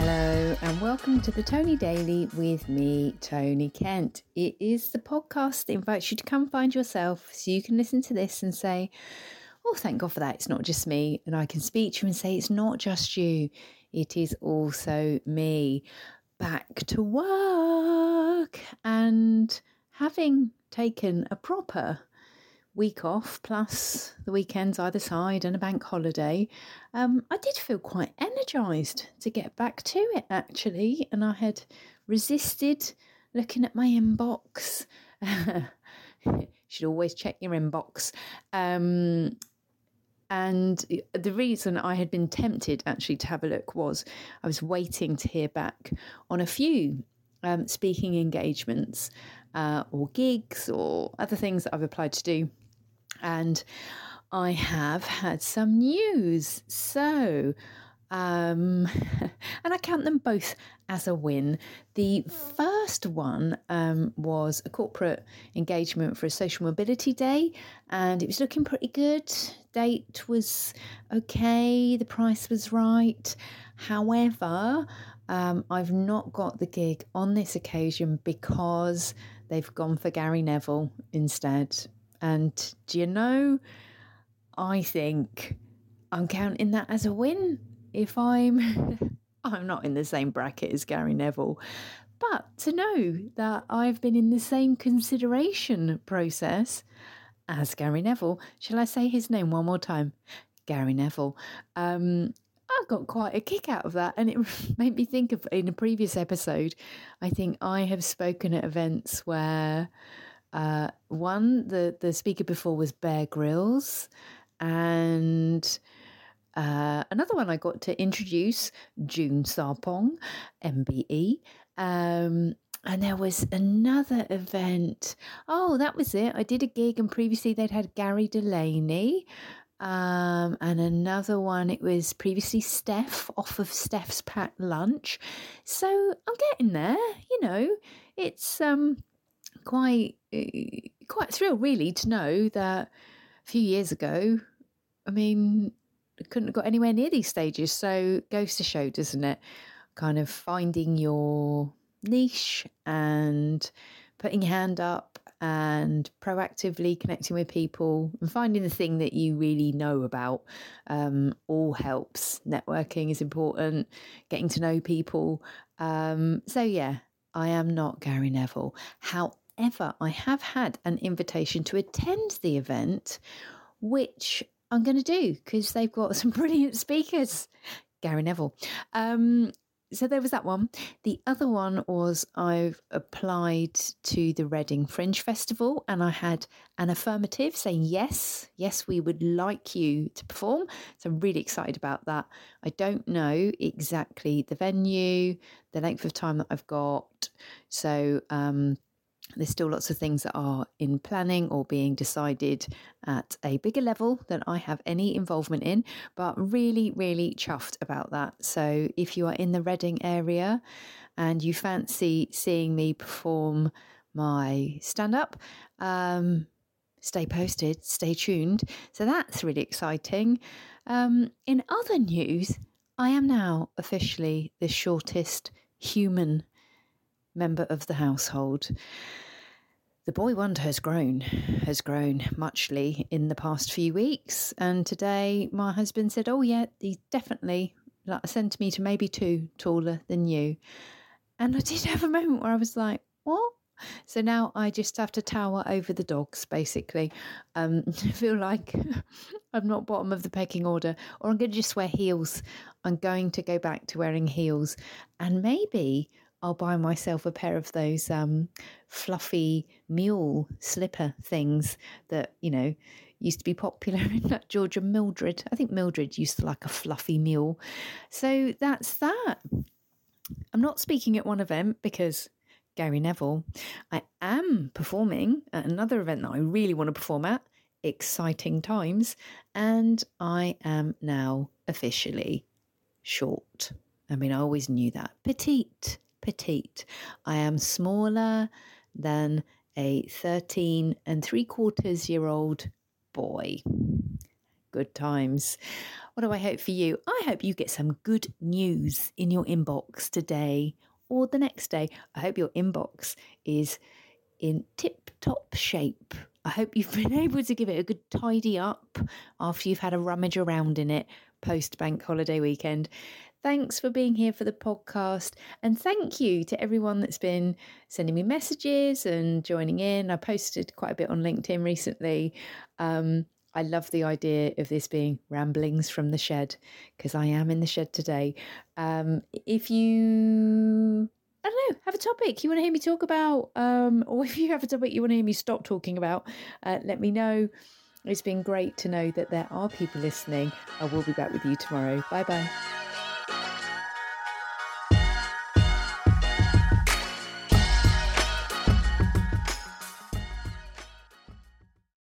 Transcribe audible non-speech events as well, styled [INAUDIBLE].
Hello, and welcome to the Tony Daily with me, Tony Kent. It is the podcast that invites you to come find yourself so you can listen to this and say, Oh, thank God for that. It's not just me. And I can speak to you and say, It's not just you, it is also me. Back to work and having taken a proper week off plus the weekends either side and a bank holiday, um, I did feel quite energised to get back to it actually. And I had resisted looking at my inbox. [LAUGHS] You should always check your inbox. Um, and the reason I had been tempted actually to have a look was I was waiting to hear back on a few um, speaking engagements uh, or gigs or other things that I've applied to do and I have had some news. So, um, [LAUGHS] and I count them both as a win. The first one um, was a corporate engagement for a social mobility day, and it was looking pretty good. Date was okay, the price was right. However, um, I've not got the gig on this occasion because they've gone for Gary Neville instead. And do you know, I think I'm counting that as a win if I'm [LAUGHS] I'm not in the same bracket as Gary Neville. But to know that I've been in the same consideration process as Gary Neville, shall I say his name one more time? Gary Neville. Um, got quite a kick out of that, and it [LAUGHS] made me think of in a previous episode. I think I have spoken at events where uh, one, the, the speaker before was Bear Grylls, and uh, another one I got to introduce, June Sarpong, MBE. Um, and there was another event. Oh, that was it. I did a gig, and previously they'd had Gary Delaney. Um, and another one, it was previously Steph off of Steph's Packed Lunch. So I'm getting there, you know. It's um quite quite thrilled really to know that a few years ago, I mean, I couldn't have got anywhere near these stages. So goes to show, doesn't it? Kind of finding your niche and putting your hand up and proactively connecting with people and finding the thing that you really know about um, all helps. Networking is important, getting to know people. Um, so, yeah, I am not Gary Neville. However, I have had an invitation to attend the event, which I'm going to do because they've got [LAUGHS] some brilliant speakers. Gary Neville. Um, so there was that one. The other one was I've applied to the Reading Fringe Festival and I had an affirmative saying yes, yes, we would like you to perform. So I'm really excited about that. I don't know exactly the venue, the length of time that I've got. So um, there's still lots of things that are in planning or being decided at a bigger level than I have any involvement in, but really, really chuffed about that. So if you are in the Reading area and you fancy seeing me perform my stand up, um, stay posted, stay tuned. So that's really exciting. Um, in other news, I am now officially the shortest human member of the household. The boy wonder has grown, has grown muchly in the past few weeks. And today my husband said, Oh, yeah, he's definitely like a centimetre, maybe two taller than you. And I did have a moment where I was like, What? So now I just have to tower over the dogs, basically. Um, [LAUGHS] I feel like [LAUGHS] I'm not bottom of the pecking order, or I'm going to just wear heels. I'm going to go back to wearing heels. And maybe I'll buy myself a pair of those um, fluffy mule slipper things that, you know, used to be popular [LAUGHS] in George and Mildred. I think Mildred used to like a fluffy mule. So that's that. I'm not speaking at one event because Gary Neville. I am performing at another event that I really want to perform at, Exciting Times, and I am now officially short. I mean, I always knew that. Petite petite. I am smaller than a 13 and three quarters year old boy. good times. What do I hope for you? I hope you get some good news in your inbox today or the next day. I hope your inbox is in tip top shape. I hope you've [LAUGHS] been able to give it a good tidy up after you've had a rummage around in it post bank holiday weekend. Thanks for being here for the podcast. And thank you to everyone that's been sending me messages and joining in. I posted quite a bit on LinkedIn recently. Um, I love the idea of this being ramblings from the shed because I am in the shed today. Um, if you I don't know, have a topic you want to hear me talk about, um, or [LAUGHS] if you have a topic you want to hear me stop talking about, uh, let me know. It's been great to know that there are people listening. I will be back with you tomorrow. Bye bye.